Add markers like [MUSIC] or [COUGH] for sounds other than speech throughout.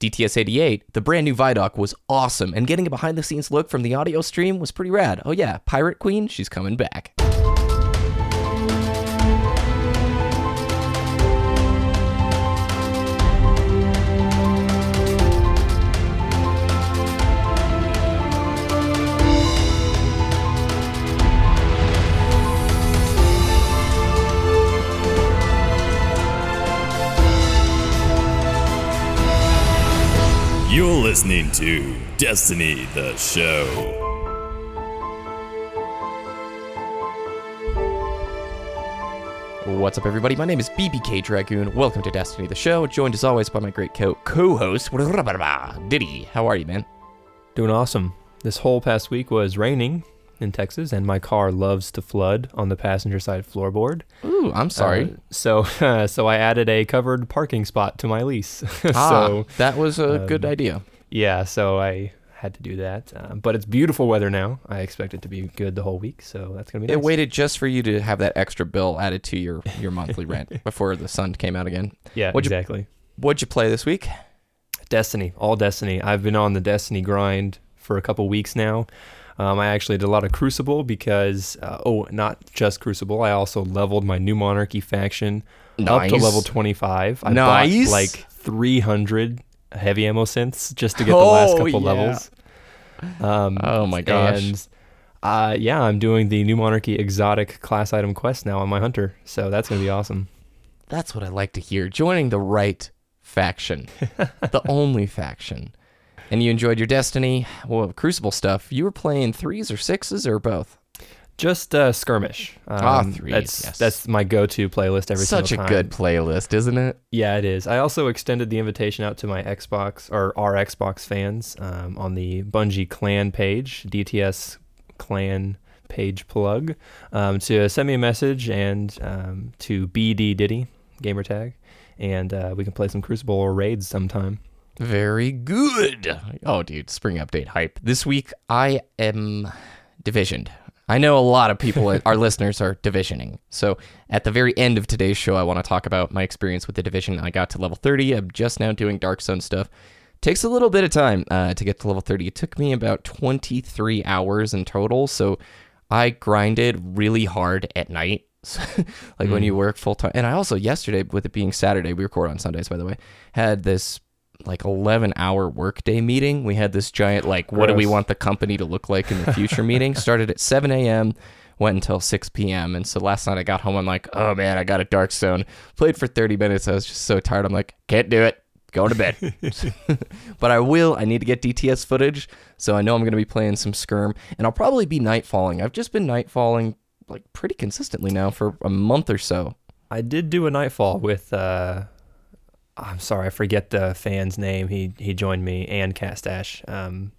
DTS 88, the brand new Vidoc was awesome, and getting a behind the scenes look from the audio stream was pretty rad. Oh, yeah, Pirate Queen, she's coming back. You're listening to Destiny the Show. What's up, everybody? My name is BBK Dragoon. Welcome to Destiny the Show, joined as always by my great co host, Diddy. How are you, man? Doing awesome. This whole past week was raining in Texas, and my car loves to flood on the passenger side floorboard. Ooh, I'm sorry. Uh, so, uh, [LAUGHS] so I added a covered parking spot to my lease. [LAUGHS] ah, so, that was a good um, idea. yeah, so I had to do that. Uh, but it's beautiful weather now. I expect it to be good the whole week, so that's gonna be It nice. waited just for you to have that extra bill added to your, your monthly [LAUGHS] rent before the sun came out again. yeah, What'd you- exactly. What'd you play this week? Destiny, all Destiny. I've been on the Destiny grind for a couple weeks now. Um, I actually did a lot of Crucible because, uh, oh, not just Crucible. I also leveled my New Monarchy faction up to level 25. I Nice. bought like 300 heavy ammo synths just to get the last Oh, couple yeah. levels. Um, Oh my gosh. And uh, yeah, I'm doing the New Monarchy exotic class item quest now on my hunter, so that's gonna be awesome. That's what I like to hear. Joining the right faction, [LAUGHS] the only faction. And you enjoyed your Destiny, well, Crucible stuff. You were playing threes or sixes or both? Just uh, skirmish. Um, Ah, threes, That's yes. that's my go-to playlist every Such a single time. good playlist, isn't it? Yeah, it is. I also extended the invitation out to my Xbox or our Xbox fans um, on the Bungie Clan page, DTS Clan page plug, um, to send me a message and um, to BD Diddy gamer tag, and uh, we can play some Crucible or raids sometime. Very good. Oh, dude, spring update hype. This week, I am divisioned. I know a lot of people, [LAUGHS] our listeners, are divisioning. So at the very end of today's show, I want to talk about my experience with the division. I got to level 30. I'm just now doing Dark Zone stuff. Takes a little bit of time uh, to get to level 30. It took me about 23 hours in total. So I grinded really hard at night. [LAUGHS] like when you work full time. And I also, yesterday, with it being Saturday, we record on Sundays, by the way, had this like 11 hour workday meeting. We had this giant, like, what do we want the company to look like in the future meeting? [LAUGHS] Started at 7 a.m., went until 6 p.m. And so last night I got home, I'm like, oh man, I got a dark zone. Played for 30 minutes. I was just so tired. I'm like, can't do it. Going to bed. [LAUGHS] [LAUGHS] but I will. I need to get DTS footage. So I know I'm going to be playing some Skirm. And I'll probably be nightfalling. I've just been nightfalling like pretty consistently now for a month or so. I did do a nightfall with. Uh, I'm sorry, I forget the fan's name. He he joined me and Castash, um,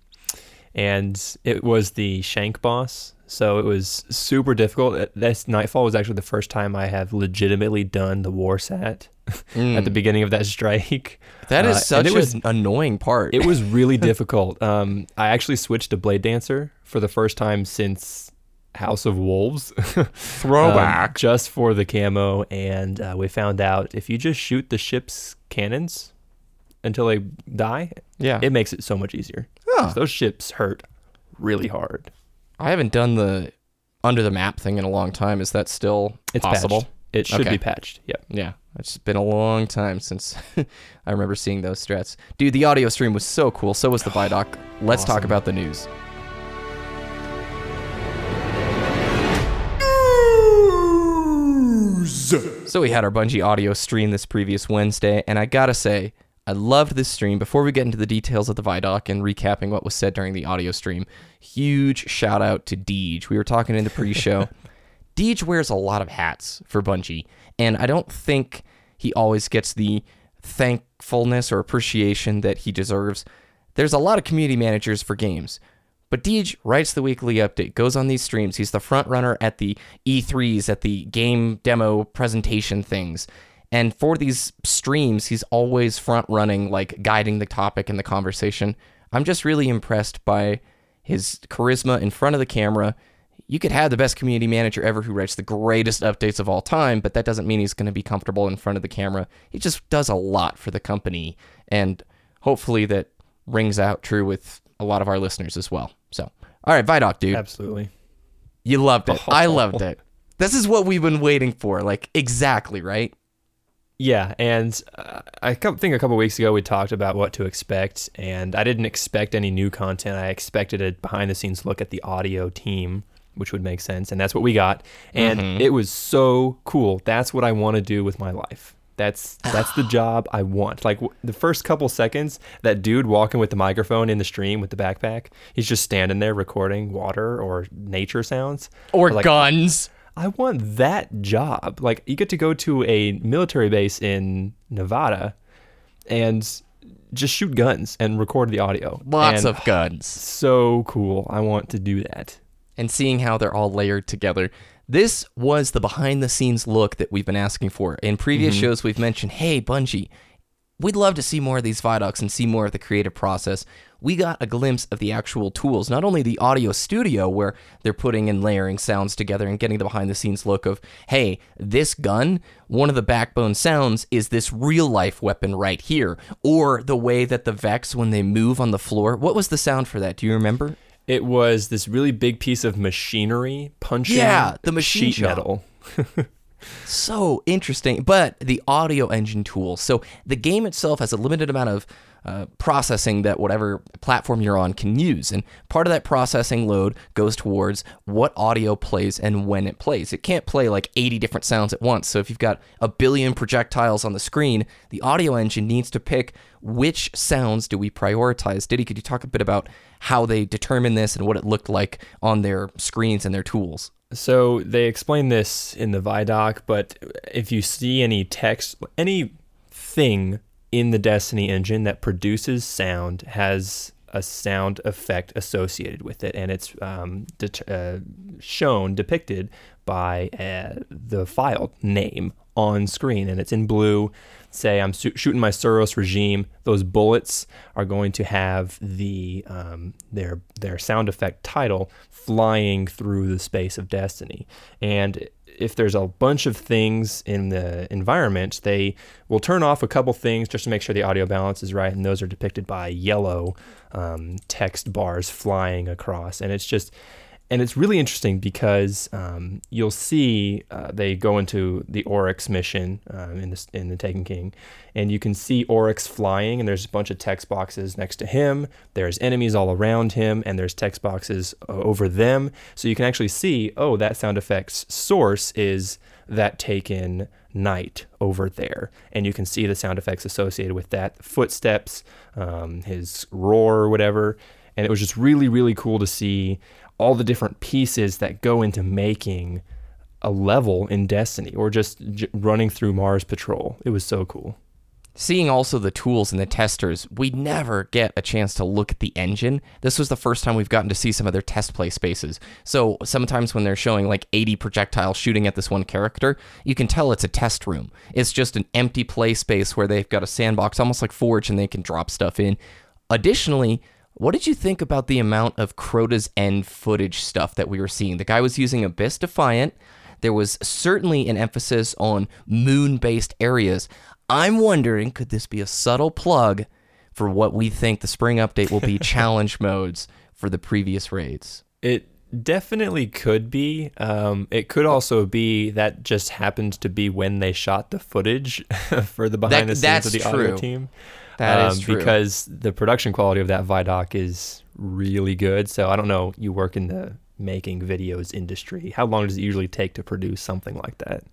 and it was the Shank boss. So it was super difficult. This nightfall was actually the first time I have legitimately done the war sat [LAUGHS] at the beginning of that strike. That is Uh, such it was an annoying part. it was really [LAUGHS] difficult. Um, I actually switched to Blade Dancer for the first time since House of Wolves. [LAUGHS] Throwback. um, just for the camo, and uh, we found out if you just shoot the ship's cannons until they die, yeah. it makes it so much easier. Huh. Those ships hurt really hard. I haven't done the under the map thing in a long time. Is that still It's possible? patched. It should Okay. be patched. Yep. Yeah, it's been a long time since [LAUGHS] I remember seeing those strats. Dude, the audio stream was so cool. So was the Vidoc. Let's talk about the news. So we had our Bungie audio stream this previous Wednesday, and I gotta say, I loved this stream. Before we get into the details of the Vidoc and recapping what was said during the audio stream, huge shout out to Deej. We were talking in the pre-show. [LAUGHS] Deej wears a lot of hats for Bungie, and I don't think he always gets the thankfulness or appreciation that he deserves. There's a lot of community managers for games, but Deej writes the weekly update, goes on these streams. He's the front runner at the E3s, at the game demo presentation things. And for these streams, he's always front running, like guiding the topic and the conversation. I'm just really impressed by his charisma in front of the camera. You could have the best community manager ever who writes the greatest updates of all time, but that doesn't mean he's going to be comfortable in front of the camera. He just does a lot for the company. And hopefully that rings out true with a lot of our listeners as well. So, all right, Vidoc, dude, Absolutely. you loved it. I loved it. This is what we've been waiting for. Like exactly, right? Yeah, and uh, I think a couple weeks ago we talked about what to expect, and I didn't expect any new content. I expected a behind the scenes look at the audio team, which would make sense, and that's what we got. And it was so cool. That's what I want to do with my life. That's that's the job I want. Like w- the first couple seconds, that dude walking with the microphone in the stream with the backpack, he's just standing there recording water or nature sounds. Or Like, guns. I want that job. Like you get to go to a military base in Nevada and just shoot guns and record the audio. Lots And of guns. so cool. I want to do that. and seeing how they're all layered together. This was the behind the scenes look that we've been asking for. In previous mm-hmm. shows, we've mentioned, hey, Bungie, we'd love to see more of these Vidocs and see more of the creative process. We got a glimpse of the actual tools, not only the audio studio where they're putting and layering sounds together and getting the behind the scenes look of, hey, this gun, one of the backbone sounds is this real life weapon right here. Or the way that the Vex, when they move on the floor, what was the sound for that? Do you remember? It was this really big piece of machinery punching Yeah, the machine sheet shop. metal. [LAUGHS] so interesting but the audio engine tool. So the game itself has a limited amount of uh, processing that whatever platform you're on can use and part of that processing load goes towards what audio plays and when it plays. It can't play like 80 different sounds at once. So if you've got a billion projectiles on the screen the audio engine needs to pick which sounds do we prioritize. Diddy could you talk a bit about how they determine this and what it looked like on their screens and their tools So they explain this in the Vidoc, but if you see any text, anything in the Destiny engine that produces sound has a sound effect associated with it, and it's um, det- uh, shown, depicted by uh, the file name on screen, and it's in blue. Say I'm su- shooting my Suros regime. Those bullets are going to have the um, their their sound effect title flying through the space of Destiny, and if there's a bunch of things in the environment, they will turn off a couple things just to make sure the audio balance is right, and those are depicted by yellow um, text bars flying across, and it's just and it's really interesting because um, you'll see uh, they go into the Oryx mission um, in the in the Taken King, and you can see Oryx flying, and there's a bunch of text boxes next to him. There's enemies all around him, and there's text boxes uh, over them. So you can actually see, oh, that sound effect's source is that Taken Knight over there, and you can see the sound effects associated with that footsteps, um, his roar, or whatever. And it was just really, really cool to see all the different pieces that go into making a level in Destiny or just j- running through Mars Patrol. It was so cool. Seeing also the tools and the testers, we never get a chance to look at the engine. This was the first time we've gotten to see some of their test play spaces. So sometimes when they're showing like 80 projectiles shooting at this one character, you can tell it's a test room. It's just an empty play space where they've got a sandbox, almost like Forge, and they can drop stuff in. Additionally, what did you think about the amount of Crota's End footage stuff that we were seeing? The guy was using Abyss Defiant. There was certainly an emphasis on moon based areas. I'm wondering could this be a subtle plug for what we think the spring update will be [LAUGHS] challenge modes for the previous raids? It definitely could be. Um, it could also be that just happened to be when they shot the footage [LAUGHS] for the behind That- the scenes of the audio true. team. That is um, true. Because the production quality of that Vidoc is really good. So I don't know. You work in the making videos industry. How long does it usually take to produce something like that?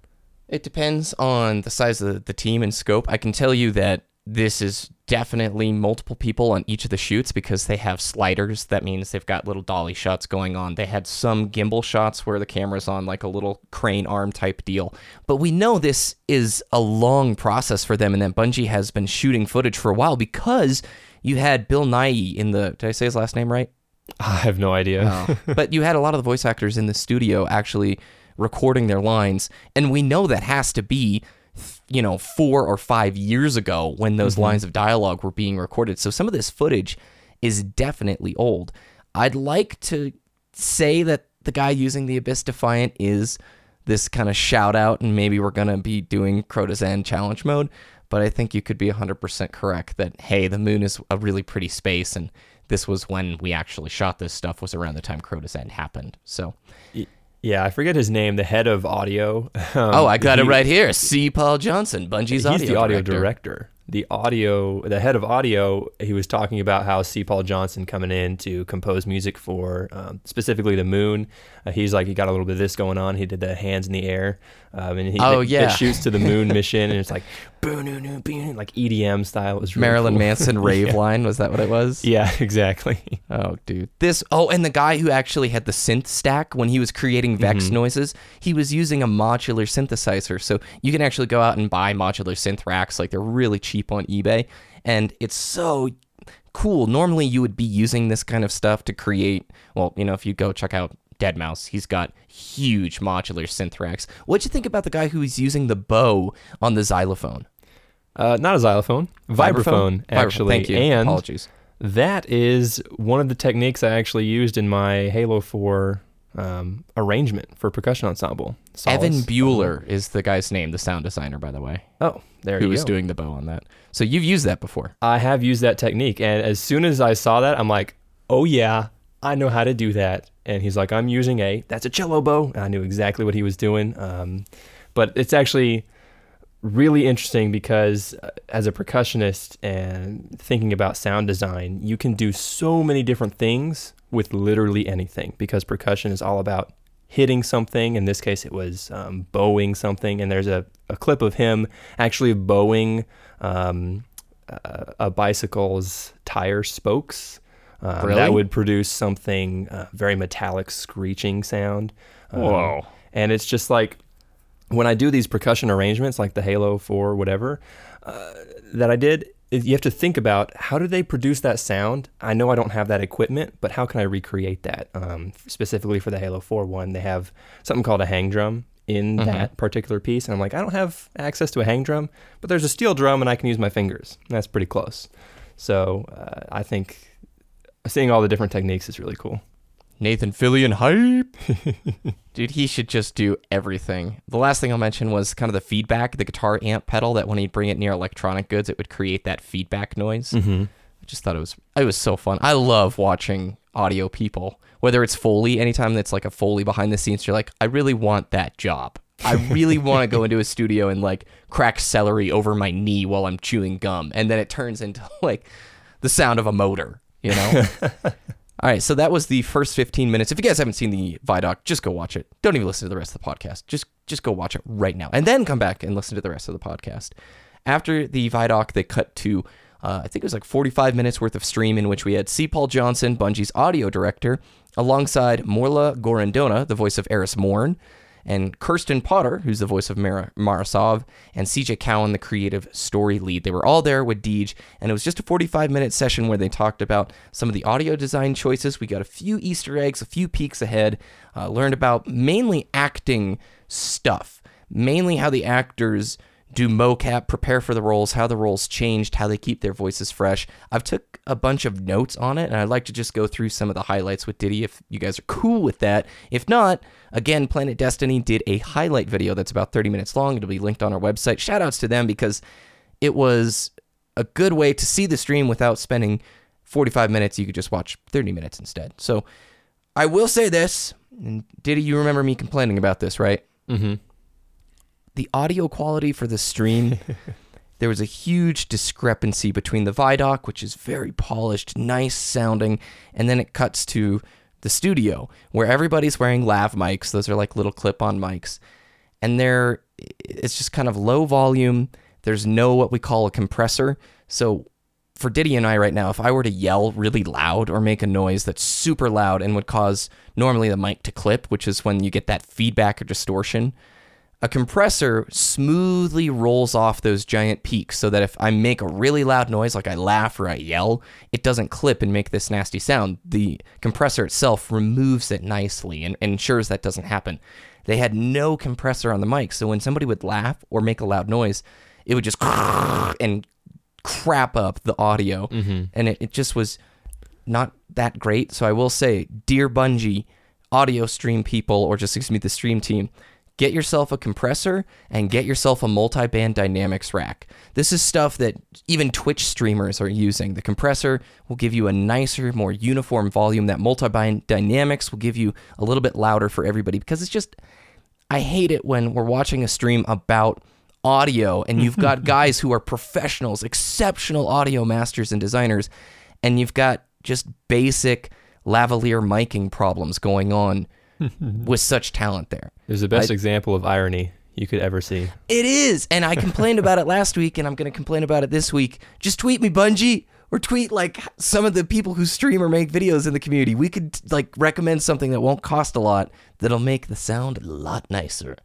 It depends on the size of the team and scope. I can tell you that this is definitely multiple people on each of the shoots because they have sliders. That means they've got little dolly shots going on. They had some gimbal shots where the camera's on like a little crane arm type deal. But we know this is a long process for them and that Bungie has been shooting footage for a while because you had Bill Nye in the did I say his last name right? I have no idea. Oh. [LAUGHS] but you had a lot of the voice actors in the studio actually recording their lines and we know that has to be you know 4 or 5 years ago when those mm-hmm. lines of dialogue were being recorded so some of this footage is definitely old i'd like to say that the guy using the abyss defiant is this kind of shout out, and maybe we're gonna be doing Crota challenge mode. But I think you could be 100% correct that hey, the moon is a really pretty space, and this was when we actually shot this stuff was around the time Crota happened. So Yeah, I forget his name. The head of audio. Um, [LAUGHS] oh, I got he- it right here. C. Paul Johnson, Bungie's He's audio He's the audio director. director. The audio, the head of audio, he was talking about how C. Paul Johnson coming in to compose music for um, specifically the moon. Uh, he's like, he got a little bit of this going on. He did the hands in the air, um, and he Oh, it- yeah. it shoots to the moon [LAUGHS] mission, and it's like, boom, boom, like EDM style. It was really Marilyn cool. Manson [LAUGHS] rave yeah. line was that what it was? Yeah, [LAUGHS] exactly. Oh, dude. This. Oh, and the guy who actually had the synth stack when he was creating Vex noises, he was using a modular synthesizer. So you can actually go out and buy modular synth racks. Like they're really cheap on eBay. And it's so cool. Normally you would be using this kind of stuff to create, well, you know, if you go check out deadmau5, he's got huge modular synth racks. What'd you think about the guy who was using the bow on the xylophone? Uh, not a xylophone, vibraphone, actually. Thank you. And Apologies. That is one of the techniques I actually used in my Halo 4 um, arrangement for percussion ensemble. Evan Solace. Bueller is the guy's name, the sound designer, by the way, Oh, there who was go. doing the bow on that. So you've used that before. I have used that technique, and as soon as I saw that, I'm like, "Oh yeah, I know how to do that." And he's like, "I'm using a that's a cello bow." And I knew exactly what he was doing. Um, but it's actually really interesting because uh, as a percussionist and thinking about sound design, you can do so many different things with literally anything because percussion is all about hitting something. In this case, it was um, bowing something. And there's a, a clip of him actually bowing um, a, a bicycle's tire spokes. Um, Really? That would produce something uh, very metallic, screeching sound. Um, Whoa. And it's just like when I do these percussion arrangements, like the Halo 4, whatever, uh, that I did, you have to think about how do they produce that sound? I know I don't have that equipment, but how can I recreate that? Um, specifically for the Halo 4 one, they have something called a hang drum in that particular piece. And I'm like, I don't have access to a hang drum, but there's a steel drum and I can use my fingers. That's pretty close. So uh, I think seeing all the different techniques is really cool. Nathan Fillion hype. [LAUGHS] Dude, he should just do everything. The last thing I'll mention was kind of the feedback, the guitar amp pedal that when he'd bring it near electronic goods, it would create that feedback noise. Mm-hmm. I just thought it was it was so fun. I love watching audio people, whether it's Foley, anytime that's like a Foley behind the scenes, you're like, I really want that job. I really want to go into a [LAUGHS] studio and like crack celery over my knee while I'm chewing gum. And then it turns into like the sound of a motor, you know? [LAUGHS] All right, so that was the first 15 minutes. If you guys haven't seen the Vidoc, just go watch it. Don't even listen to the rest of the podcast. Just just go watch it right now, and then come back and listen to the rest of the podcast. After the Vidoc, they cut to uh, I think it was like 45 minutes worth of stream in which we had C. Paul Johnson, Bungie's audio director, alongside Morla Gorrondona, the voice of Eris Morn, and Kirsten Potter, who's the voice of Mara, Marasov, and CJ Cowan, the creative story lead. They were all there with Deej, and it was just a 45 minute session where they talked about some of the audio design choices. We got a few Easter eggs, a few peeks ahead, uh, learned about mainly acting stuff, mainly how the actors do mocap, prepare for the roles, how the roles changed, how they keep their voices fresh. I've took a bunch of notes on it, and I'd like to just go through some of the highlights with Diddy if you guys are cool with that. If not, again, Planet Destiny did a highlight video that's about 30 minutes long. It'll be linked on our website. Shout outs to them because it was a good way to see the stream without spending 45 minutes. You could just watch 30 minutes instead. So I will say this, and Diddy, you remember me complaining about this, right? Mm-hmm. The audio quality for the stream, [LAUGHS] there was a huge discrepancy between the Vidoc, which is very polished, nice sounding, and then it cuts to the studio where everybody's wearing lav mics. Those are like little clip-on mics, and they're it's just kind of low volume. There's no what we call a compressor. So for Diddy and I right now, if I were to yell really loud or make a noise that's super loud and would cause normally the mic to clip, which is when you get that feedback or distortion, a compressor smoothly rolls off those giant peaks so that if I make a really loud noise, like I laugh or I yell, it doesn't clip and make this nasty sound. The compressor itself removes it nicely and ensures that doesn't happen. They had no compressor on the mic, so when somebody would laugh or make a loud noise, it would just [LAUGHS] and crap up the audio. Mm-hmm. And it, it just was not that great. So I will say, dear Bungie, audio stream people, or just excuse me, the stream team, get yourself a compressor and get yourself a multi-band dynamics rack. This is stuff that even Twitch streamers are using. The compressor will give you a nicer, more uniform volume. That multi-band dynamics will give you a little bit louder for everybody because it's just I hate it when we're watching a stream about audio and you've got [LAUGHS] guys who are professionals, exceptional audio masters and designers, and you've got just basic lavalier miking problems going on [LAUGHS] with such talent there. There's the best I- example of irony you could ever see. It is, and I complained about it last week, and I'm going to complain about it this week. Just tweet me, Bungie, or tweet like some of the people who stream or make videos in the community. We could like recommend something that won't cost a lot that'll make the sound a lot nicer.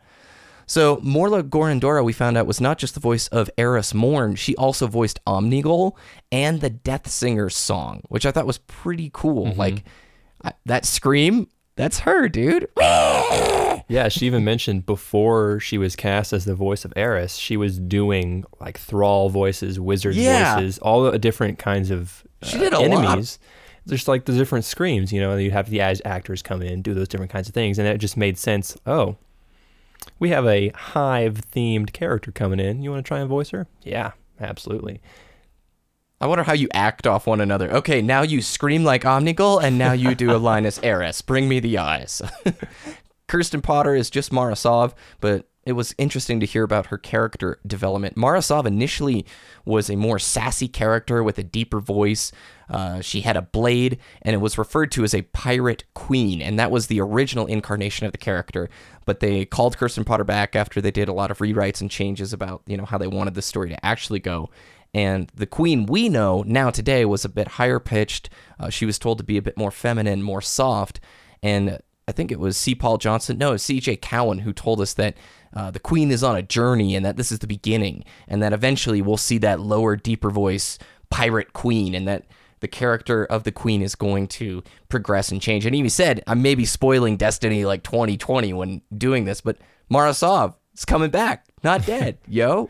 So Morla Gorrondona, we found out, was not just the voice of Eris Morn. She also voiced Omnigul and the Death Singer song, which I thought was pretty cool. Mm-hmm. Like I, that scream, that's her, dude. [LAUGHS] Yeah, she even mentioned before she was cast as the voice of Eris, she was doing like thrall voices, wizard Yeah. voices, all the different kinds of uh, She did a lot. enemies. Just like the different screams, you know, you have the as actors come in, do those different kinds of things, and it just made sense. Oh, we have a hive themed character coming in. You want to try and voice her? Yeah, absolutely. I wonder how you act off one another. Okay, now you scream like Omnigul, and now you do a Linus [LAUGHS] Eris. Bring me the eyes. [LAUGHS] Kirsten Potter is just Mara Sov, but it was interesting to hear about her character development. Mara Sov initially was a more sassy character with a deeper voice. Uh, she had a blade, and it was referred to as a pirate queen, and that was the original incarnation of the character. But they called Kirsten Potter back after they did a lot of rewrites and changes about you know how they wanted the story to actually go. And the queen we know now today was a bit higher pitched. Uh, she was told to be a bit more feminine, more soft. And I think it was C. Paul Johnson, no, C.J. Cowan, who told us that uh, the queen is on a journey and that this is the beginning, and that eventually we'll see that lower, deeper voice pirate queen, and that the character of the queen is going to progress and change. And he even said, I may be spoiling Destiny like 2020 when doing this, but Mara Sov is coming back, not dead, [LAUGHS] yo.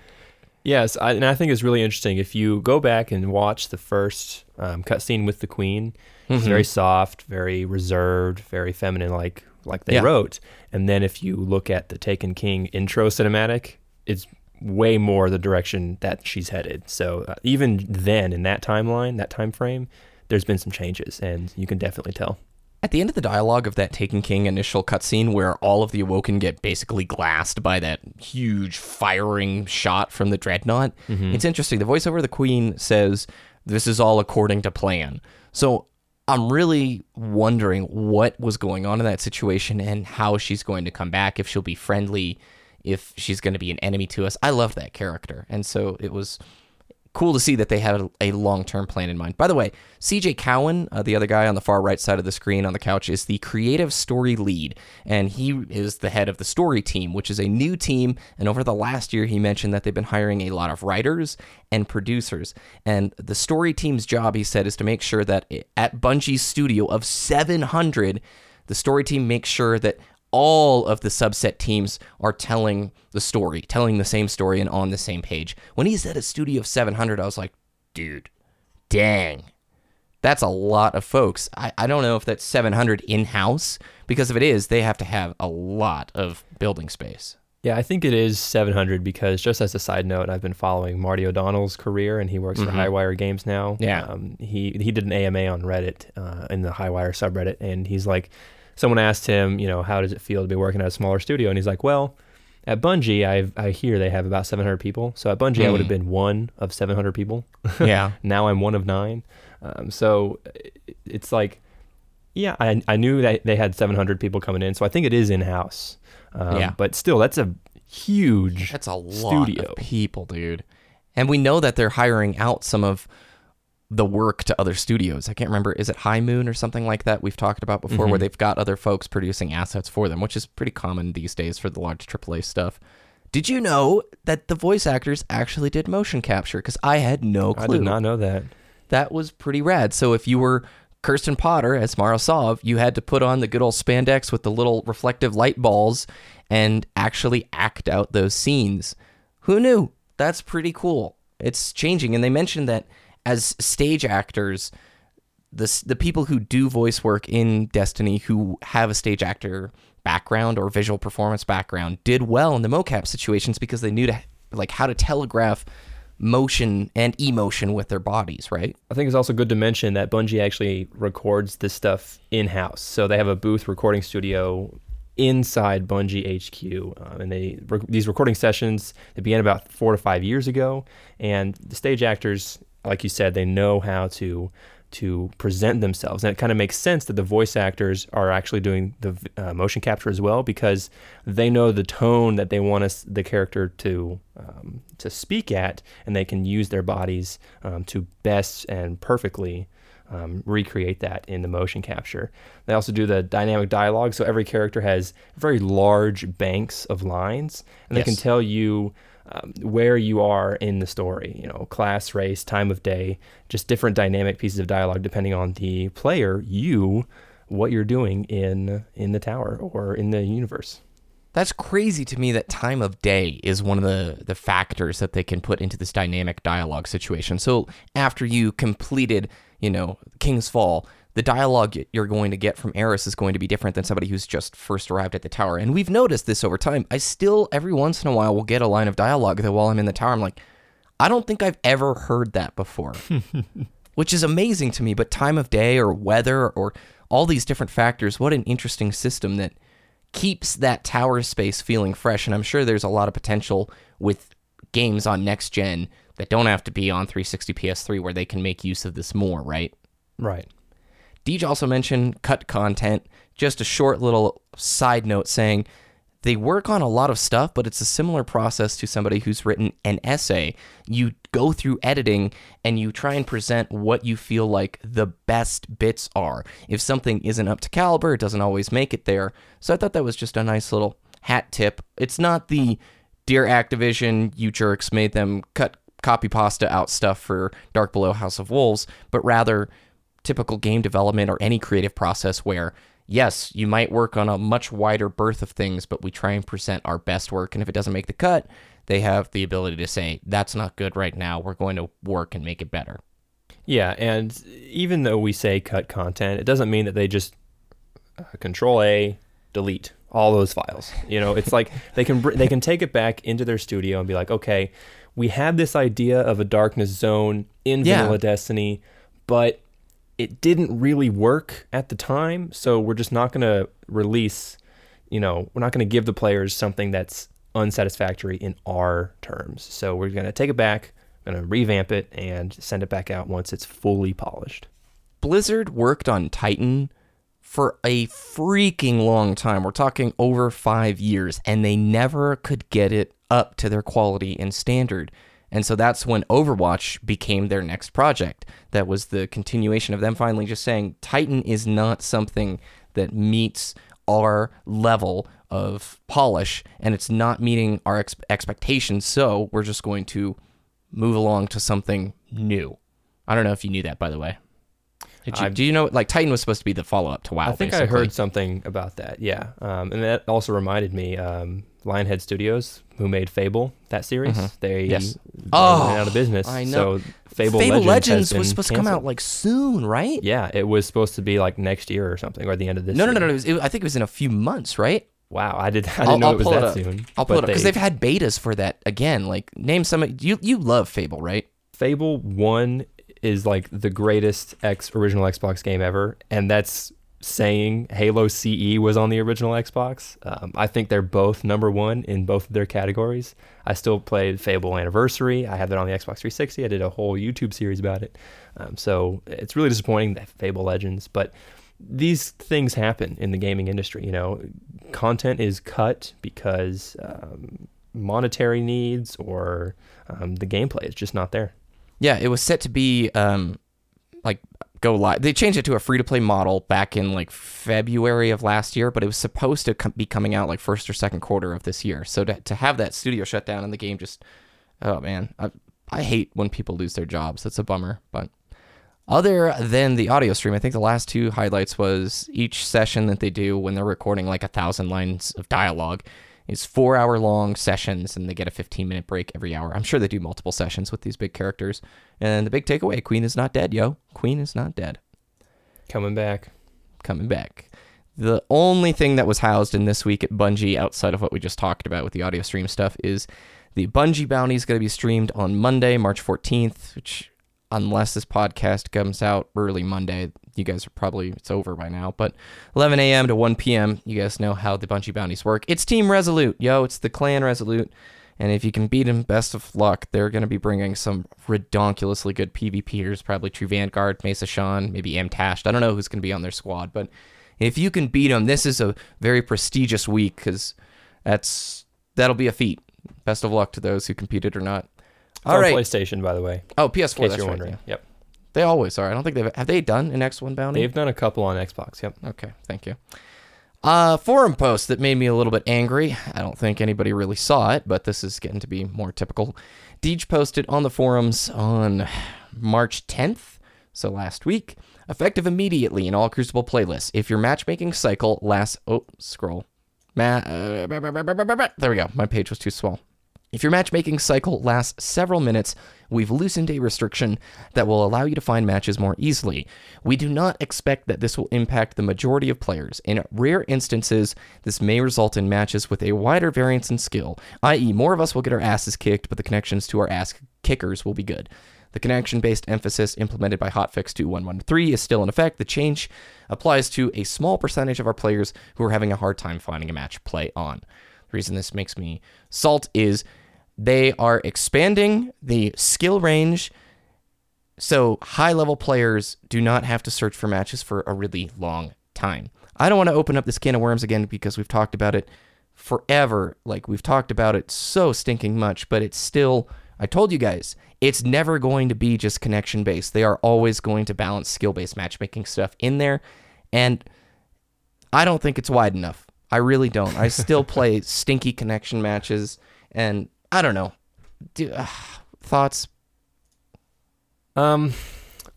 Yes, I, and I think it's really interesting if you go back and watch the first um, cutscene with the queen. It's very soft, very reserved, very feminine, like like they Yeah. wrote. And then if you look at the Taken King intro cinematic, it's way more the direction that she's headed. So uh, even then, in that timeline, that time frame, there's been some changes, and you can definitely tell. At the end of the dialogue of that Taken King initial cutscene, where all of the Awoken get basically glassed by that huge firing shot from the dreadnought, mm-hmm. it's interesting. The voiceover of the Queen says, "This is all according to plan." So I'm really wondering what was going on in that situation and how she's going to come back. If she'll be friendly, if she's going to be an enemy to us. I loved that character, and so it was cool to see that they had a, a long-term plan in mind. By the way, CJ Cowan, uh, the other guy on the far right side of the screen on the couch, is the creative story lead, and he is the head of the story team, which is a new team. And over the last year, he mentioned that they've been hiring a lot of writers and producers. And the story team's job, he said, is to make sure that at Bungie's studio of 700, the story team makes sure that all of the subset teams are telling the story, telling the same story and on the same page. When he said a studio of 700, I was like, dude, dang. That's a lot of folks. I, I don't know if that's 700 in house, because if it is, they have to have a lot of building space. Yeah, I think it is 700 because just as a side note, I've been following Marty O'Donnell's career, and he works for Highwire Games now. Yeah. um, he he did an AMA on Reddit uh, in the Highwire subreddit, and he's like, someone asked him, you know, how does it feel to be working at a smaller studio, and he's like, well, at Bungie, I I hear they have about 700 people, so at Bungie, I would have been one of 700 people. [LAUGHS] Yeah. [LAUGHS] now I'm one of nine. Um, so it's like, yeah, I, I knew that they had 700 people coming in, so I think it is in house. Um, Yeah. But still, that's a huge. That's a lot Studio. of people, dude. And we know that they're hiring out some of the work to other studios. I can't remember, is it High Moon or something like that we've talked about before, where mm-hmm. they've got other folks producing assets for them, which is pretty common these days for the large AAA stuff. Did you know that the voice actors actually did motion capture? Because I had no clue. I did not know that. That was pretty rad. So if you were Kirsten Potter as Mara Sov, you had to put on the good old spandex with the little reflective light balls and actually act out those scenes. Who knew? That's pretty cool. It's changing, and they mentioned that as stage actors, the the people who do voice work in Destiny who have a stage actor background or visual performance background did well in the mocap situations because they knew to like how to telegraph motion and emotion with their bodies, right? I think it's also good to mention that Bungie actually records this stuff in house. So they have a booth recording studio inside Bungie HQ, um, and they rec- these recording sessions they began about four to five years ago. And the stage actors, like you said, they know how to to present themselves, and it kind of makes sense that the voice actors are actually doing the uh, motion capture as well because they know the tone that they want us the character to um, to speak at, and they can use their bodies um, to best and perfectly um, recreate that in the motion capture. They also do the dynamic dialogue, so every character has very large banks of lines, and they can tell you um, where you are in the story. You know, class, race, time of day, just different dynamic pieces of dialogue depending on the player, you, what you're doing in in the tower or in the universe. That's crazy to me that time of day is one of the, the factors that they can put into this dynamic dialogue situation. So after you completed, you know, King's Fall, the dialogue you're going to get from Eris is going to be different than somebody who's just first arrived at the tower. And we've noticed this over time. I still, every once in a while, will get a line of dialogue that while I'm in the tower, I'm like, I don't think I've ever heard that before. [LAUGHS] which is amazing to me. But time of day or weather or all these different factors, what an interesting system that keeps that tower space feeling fresh. And I'm sure there's a lot of potential with games on next gen that don't have to be on 360 PS3 where they can make use of this more, right? Right. Deej also mentioned cut content. Just a short little side note saying they work on a lot of stuff, but it's a similar process to somebody who's written an essay. You go through editing and you try and present what you feel like the best bits are. If something isn't up to caliber, it doesn't always make it there. So I thought that was just a nice little hat tip. It's not the Dear Activision, you jerks made them cut copy pasta out stuff for Dark Below House of Wolves, but rather typical game development or any creative process where yes, you might work on a much wider berth of things, but we try and present our best work. And if it doesn't make the cut, they have the ability to say, that's not good right now. We're going to work and make it better. Yeah, and even though we say cut content, it doesn't mean that they just uh, control A, delete all those files. You know, it's like [LAUGHS] they can br- they can take it back into their studio and be like, okay, we had this idea of a darkness zone in Yeah. vanilla Destiny, but it didn't really work at the time, so we're just not going to release. You know, we're not going to give the players something that's unsatisfactory in our terms. So we're going to take it back, going to revamp it, and send it back out once it's fully polished. Blizzard worked on Titan for a freaking long time. We're talking over five years, and they never could get it up to their quality and standard. And so that's when Overwatch became their next project. That was the continuation of them finally just saying Titan is not something that meets our level of polish and it's not meeting our ex- expectations. So we're just going to move along to something new. I don't know if you knew that, by the way. Did you, do you know, like, Titan was supposed to be the follow up to WoW? I think I heard something about that. Yeah, um, and that also reminded me, um, Lionhead Studios, who made Fable, that series, they, Mm-hmm. Yes. Oh, went out of business. I know. So Fable, Fable Legends, Legends, was supposed to come out like soon, right? Yeah, it was supposed to be like next year or something, or the end of this. No, no, year. no, no. It was, it, I think it was in a few months, right? Wow, I did. [LAUGHS] I didn't I'll, know I'll it was that it soon. I'll pull it up because they- they've had betas for that again. Like, name some. You you love Fable, right? Fable One is like the greatest X original Xbox game ever, and that's saying Halo CE was on the original Xbox. Um, I think they're both number one in both of their categories. I still played Fable Anniversary. I have that on the Xbox 360. I did a whole YouTube series about it. Um, so it's really disappointing that Fable Legends, but these things happen in the gaming industry. You know, content is cut because um, monetary needs or um, the gameplay is just not there. Yeah, it was set to be um like go live. They changed it to a free to play model back in like February of last year, but it was supposed to com- be coming out like first or second quarter of this year. So to to have that studio shut down and the game just oh man, I I hate when people lose their jobs. That's a bummer, but other than the audio stream, I think the last two highlights was each session that they do when they're recording like a thousand lines of dialogue is four hour long sessions and they get a 15 minute break every hour. I'm sure they do multiple sessions with these big characters. And the big takeaway Queen is not dead, yo. Queen is not dead. Coming back. Coming back. The only thing that was housed in this week at Bungie, outside of what we just talked about with the audio stream stuff, is the Bungie bounty is going to be streamed on Monday, March 14th, which, unless this podcast comes out early Monday, you guys are probably, it's over by now, but 11 a.m. to 1 p.m., you guys know how the Bungie bounties work. It's Team Resolute, yo, it's the Clan Resolute. And if you can beat them, best of luck. They're to be bringing some redonkulously good PvPers, probably True Vanguard, Mesa Sean, maybe Amtashed. I don't know who's to be on their squad, but if you can beat them, this is a very prestigious week because that's that'll be a feat. Best of luck to those who competed or not. All right. PlayStation, by the way. Oh, PS4. case That's you're right. wondering. yeah. Yep. They always are. I don't think they've have they done an X1 bounty. They've done a couple on Xbox. Yep. Okay, thank you. Uh, forum post that made me a little bit angry. I don't think anybody really saw it, but this is getting to be more typical. Deej posted on the forums on March 10th, so last week, effective immediately in all Crucible playlists. If your matchmaking cycle lasts, oh, scroll. Ma- uh, there we go. My page was too small. If your matchmaking cycle lasts several minutes, we've loosened a restriction that will allow you to find matches more easily. We do not expect that this will impact the majority of players. In rare instances, this may result in matches with a wider variance in skill, i.e., more of us will get our asses kicked, but the connections to our ass kickers will be good. The connection based emphasis implemented by Hotfix 2113 is still in effect. The change applies to a small percentage of our players who are having a hard time finding a match to play on. The reason this makes me salt is they are expanding the skill range so high level players do not have to search for matches for a really long time. I don't want to open up this can of worms again because we've talked about it forever. Like we've talked about it so stinking much, but it's still I told you guys, it's never going to be just connection based. They are always going to balance skill based matchmaking stuff in there. And I don't think it's wide enough. I really don't. I still [LAUGHS] play stinky connection matches, and I don't know. Do, uh, thoughts? Um,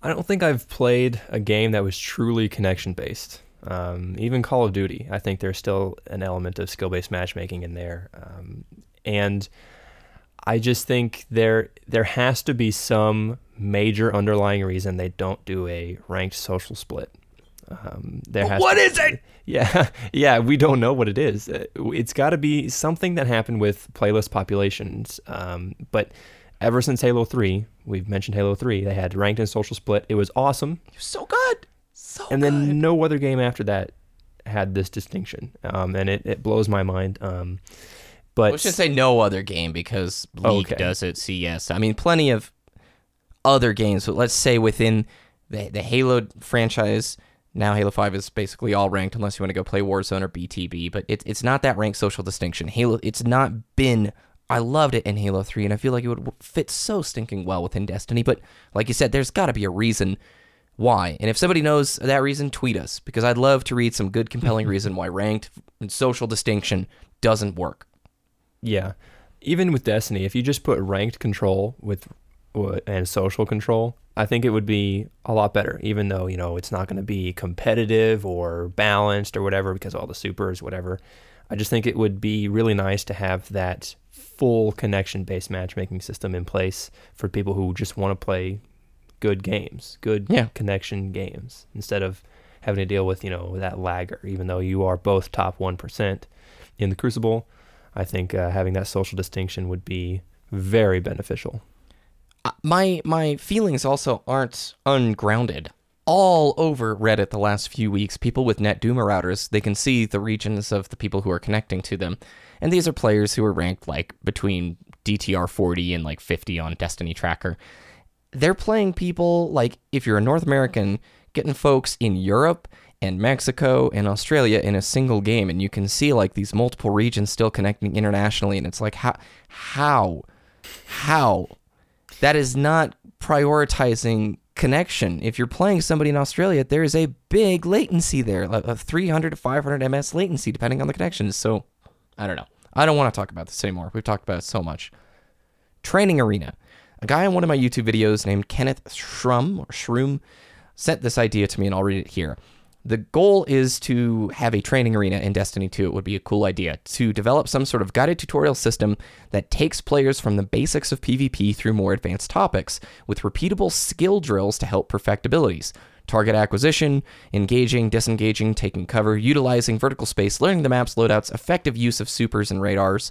I don't think I've played a game that was truly connection based. Um, even Call of Duty, I think there's still an element of skill based matchmaking in there. Um, and I just think there there has to be some major underlying reason they don't do a ranked social split. Um, there has What to- is it? [LAUGHS] Yeah, [LAUGHS] yeah, we don't know what it is. Uh, It's got to be something that happened with playlist populations. Um, but ever since Halo 3, we've mentioned Halo 3, they had ranked and social split. It was awesome. So good. So And then no other game after that had this distinction. Um, and it, it blows my mind. Um, but Let's just say no other game because League Okay. does it. CS. I mean, plenty of other games, but let's say within the the Halo franchise, now Halo Five is basically all ranked unless you want to go play Warzone or BTB. But it's it's not that ranked social distinction. Halo, it's not been. I loved it in Halo Three, and I feel like it would fit so stinking well within Destiny. But like you said, there's got to be a reason why. And if somebody knows that reason, tweet us because I'd love to read some good, compelling reason why ranked and social distinction doesn't work. Yeah. Even with Destiny, if you just put ranked control with and social control, I think it would be a lot better. Even though you know it's not going to be competitive or balanced or whatever because all the supers, whatever. I just think it would be really nice to have that full connection-based matchmaking system in place for people who just want to play good games, good Yeah. connection games, instead of having to deal with you know that lagger. Even though you are both top one percent in the Crucible, I think uh, having that social distinction would be very beneficial. My my feelings also aren't ungrounded. All over Reddit the last few weeks, people with NetDuma routers, they can see the regions of the people who are connecting to them. And these are players who are ranked like between DTR 40 and like 50 on Destiny Tracker. They're playing people like if you're a North American, getting folks in Europe and Mexico and Australia in a single game and you can see like these multiple regions still connecting internationally and it's like how how how that is not prioritizing connection. If you're playing somebody in Australia, there is a big latency there, a a 300 to 500 ms latency, depending on the connections. So, I don't know. I don't want to talk about this anymore. We've talked about it so much. Training Arena. A guy in one of my YouTube videos named Kenneth Shrum or Shroom sent this idea to me, and I'll read it here. The goal is to have a training arena in Destiny 2. It would be a cool idea to develop some sort of guided tutorial system that takes players from the basics of PvP through more advanced topics, with repeatable skill drills to help perfect abilities. target acquisition, engaging, disengaging, taking cover, utilizing vertical space, learning the map's loadouts, effective use of supers and radars.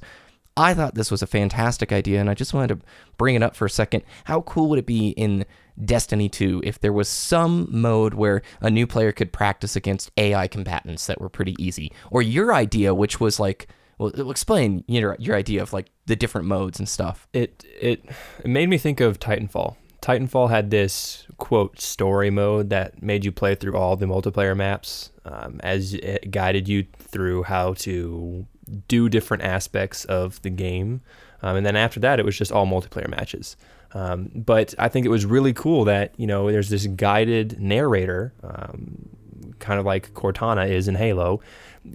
I thought this was a fantastic idea, and I just wanted to bring it up for a second. How cool would it be in Destiny 2 if there was some mode where a new player could practice against AI combatants that were pretty easy? Or your idea, which was like, well, explain your your idea of like the different modes and stuff. It it it made me think of Titanfall. Titanfall had this quote story mode that made you play through all the multiplayer maps um, as it guided you through how to do different aspects of the game. Um, and then after that, it was just all multiplayer matches. Um, but I think it was really cool that you know there's this guided narrator, um, kind of like Cortana is in Halo,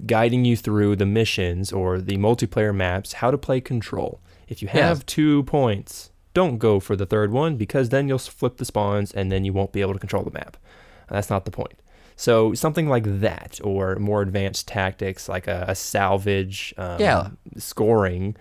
guiding you through the missions or the multiplayer maps, how to play Control. If you have Yeah. two points, don't go for the third one because then you'll flip the spawns and then you won't be able to control the map. That's not the point. So something like that, or more advanced tactics like a, a salvage, um, Yeah. scoring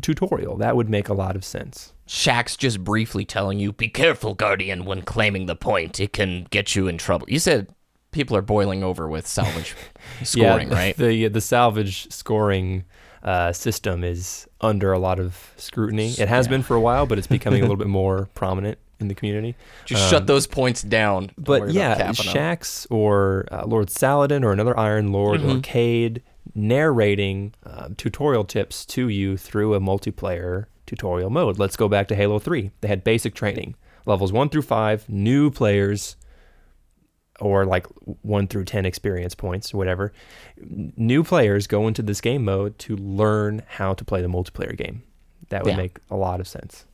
tutorial, that would make a lot of sense. Shaxx's just briefly telling you, be careful, Guardian, when claiming the point. It can get you in trouble. You said people are boiling over with salvage [LAUGHS] scoring, yeah, right? The the salvage scoring uh, system is under a lot of scrutiny. It has been for a while, but it's becoming a [LAUGHS] little bit more prominent in the community. Just shut those points down. Don't But yeah. Shaxx or uh, Lord Saladin or another Iron Lord Mm-hmm. or Cayde narrating um, tutorial tips to you through a multiplayer tutorial mode. Let's go back to Halo 3. They had basic training, levels 1 through 5, new players or like 1 through 10 experience points or whatever. New players go into this game mode to learn how to play the multiplayer game. That would Yeah. make a lot of sense.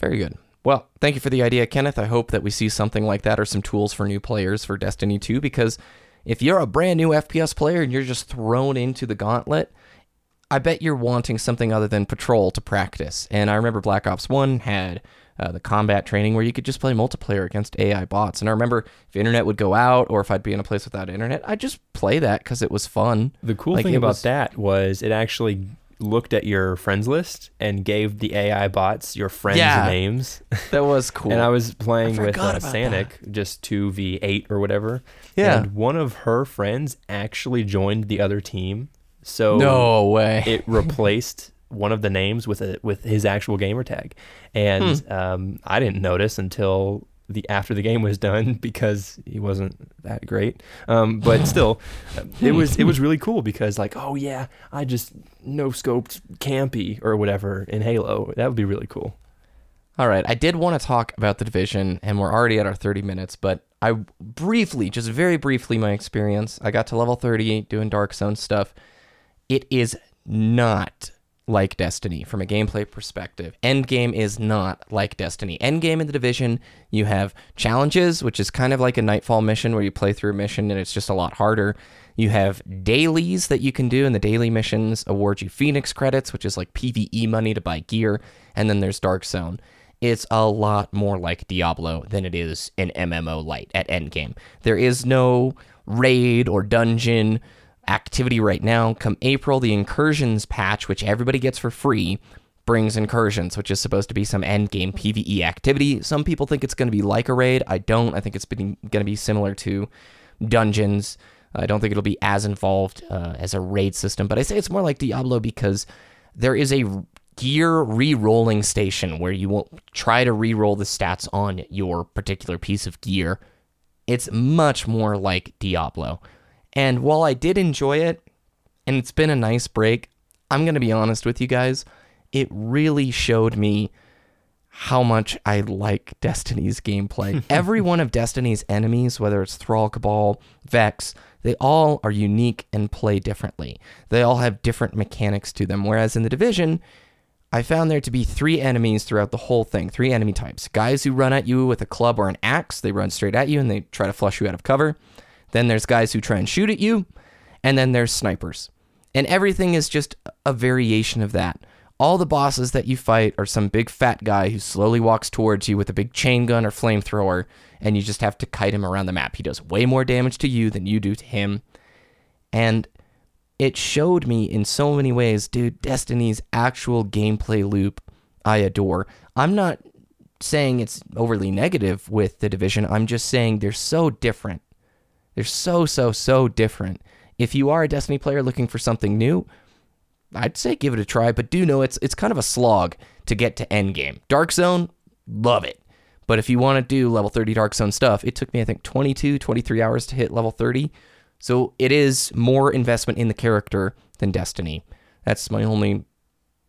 Very good. Well, thank you for the idea, Kenneth. I hope that we see something like that or some tools for new players for Destiny 2 because if you're a brand new FPS player and you're just thrown into the gauntlet, I bet you're wanting something other than patrol to practice. And I remember Black Ops 1 had uh, the combat training where you could just play multiplayer against AI bots. And I remember if the internet would go out or if I'd be in a place without internet, I'd just play that because it was fun. The cool Like, thing about was- that was it actually looked at your friends list and gave the AI bots your friends' Yeah. names. [LAUGHS] That was cool. [LAUGHS] And I was playing I with uh, Sanic, just 2v8 or whatever. Yeah. And one of her friends actually joined the other team. So no way. it replaced one of the names with a with his actual gamer tag. And Hmm. um, I didn't notice until the after the game was done [LAUGHS] because he wasn't that great. Um, but [LAUGHS] still, it was it was really cool because like oh yeah, I just no scoped Campy or whatever in Halo. That would be really cool. All right, I did want to talk about the division, and we're already at our 30 minutes, but I briefly, just very briefly, my experience. I got to level 30 doing Dark Zone stuff. It is not like Destiny from a gameplay perspective. Endgame is not like Destiny. Endgame in the division, you have challenges, which is kind of like a Nightfall mission where you play through a mission and it's just a lot harder. You have dailies that you can do, and the daily missions award you Phoenix credits, which is like PvE money to buy gear. And then there's Dark Zone. It's a lot more like Diablo than it is an MMO light at Endgame. There is no raid or dungeon activity right now. Come April, the incursions patch, which everybody gets for free, brings incursions, which is supposed to be some end game PvE activity. Some people think it's going to be like a raid. I don't. I think it's going to be similar to dungeons. I don't think it'll be as involved uh, as a raid system, but I say it's more like Diablo because there is a gear re-rolling station where you will try to re-roll the stats on your particular piece of gear. It's much more like Diablo. And while I did enjoy it, and it's been a nice break, I'm going to be honest with you guys, it really showed me how much I like Destiny's gameplay. [LAUGHS] Every one of Destiny's enemies, whether it's Thrall Cabal, Vex, they all are unique and play differently. They all have different mechanics to them. Whereas in the Division, I found there to be three enemies throughout the whole thing, three enemy types. Guys who run at you with a club or an axe, they run straight at you and they try to flush you out of cover. Then there's guys who try and shoot at you, and then there's snipers. And everything is just a variation of that. All the bosses that you fight are some big fat guy who slowly walks towards you with a big chain gun or flamethrower, and you just have to kite him around the map. He does way more damage to you than you do to him. And it showed me in so many ways, dude, Destiny's actual gameplay loop I adore. I'm not saying it's overly negative with the division. I'm just saying they're so different. They're so, so, so different. If you are a Destiny player looking for something new, I'd say give it a try, but do know it's it's kind of a slog to get to endgame. Dark Zone, love it. But if you want to do level 30 Dark Zone stuff, it took me I think 22, 23 hours to hit level 30. So it is more investment in the character than Destiny. That's my only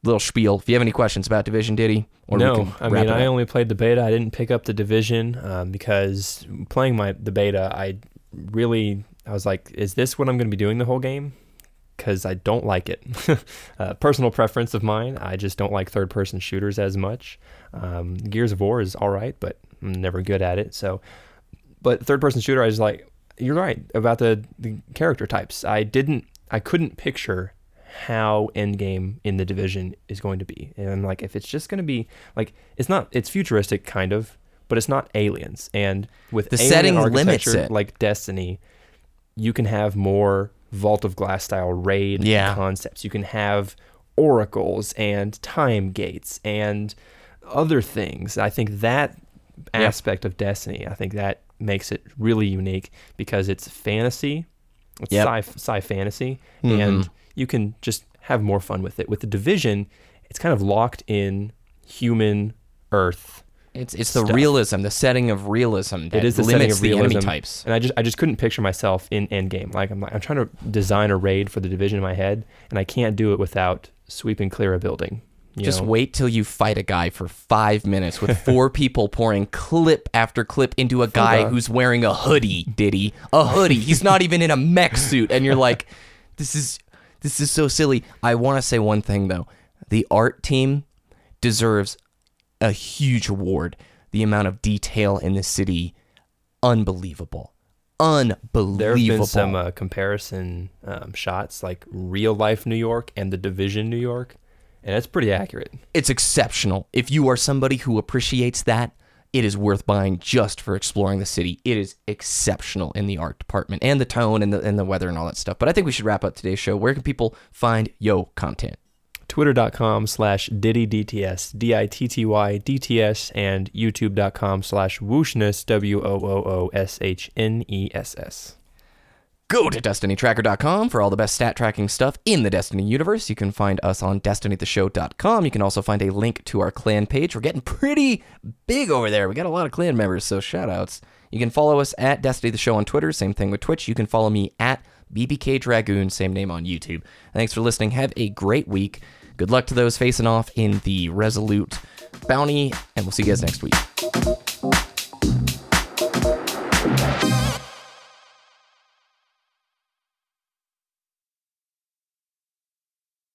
little spiel. If you have any questions about Division Diddy, or no, I mean I only played the beta. I didn't pick up the division um, because playing my the beta, I really I was like, is this what I'm going to be doing the whole game? Because I don't like it. [LAUGHS] uh, personal preference of mine. I just don't like third person shooters as much. Um, Gears of War is all right, but I'm never good at it. So, but third person shooter, I was like, you're right about the, the character types. I didn't, I couldn't picture how endgame in the division is going to be. And I'm like, if it's just going to be like, it's not, it's futuristic kind of, but it's not aliens. And with The setting limits it. like Destiny, you can have more Vault of Glass style raid Yeah. concepts. You can have oracles and time gates and other things. I think that aspect of Destiny, I think that makes it really unique because it's fantasy, it's Yep. sci sci fantasy, Mhm. and you can just have more fun with it. With the Division, it's kind of locked in human Earth. It's it's the stuff. realism, the setting of realism that It is the limits of the enemy types. And I just I just couldn't picture myself in Endgame. Like I'm like I'm trying to design a raid for the division in my head, and I can't do it without sweeping clear a building. you Just know? wait till you fight a guy for five minutes with four [LAUGHS] people pouring clip after clip into a guy who's wearing a hoodie, Diddy. A hoodie. He's not even in a mech suit. And you're like, this is this is so silly. I want to say one thing though. The art team deserves a huge award. The amount of detail in the city, unbelievable. Unbelievable. There have been some uh, comparison um, shots, like real life New York and the Division New York, and it's pretty accurate. it's exceptional. If you are somebody who appreciates that, it is worth buying just for exploring the city. It is exceptional in the art department and the tone and the and the weather and all that stuff. But I think we should wrap up today's show. Where can people find yo content? Twitter.com slash Diddy DTS, D I T T Y D T S, and YouTube.com slash Wooshness, W O O O S H N E S S. Go to destinytracker.com for all the best stat tracking stuff in the Destiny universe. You can find us on destinytheshow.com. You can also find a link to our clan page. We're getting pretty big over there. We got a lot of clan members, so shout outs. You can follow us at Destiny the Show on Twitter. Same thing with Twitch. You can follow me at BBK Dragoon, same name on YouTube. Thanks for listening. Have a great week. Good luck to those facing off in the Resolute Bounty, and we'll see you guys next week.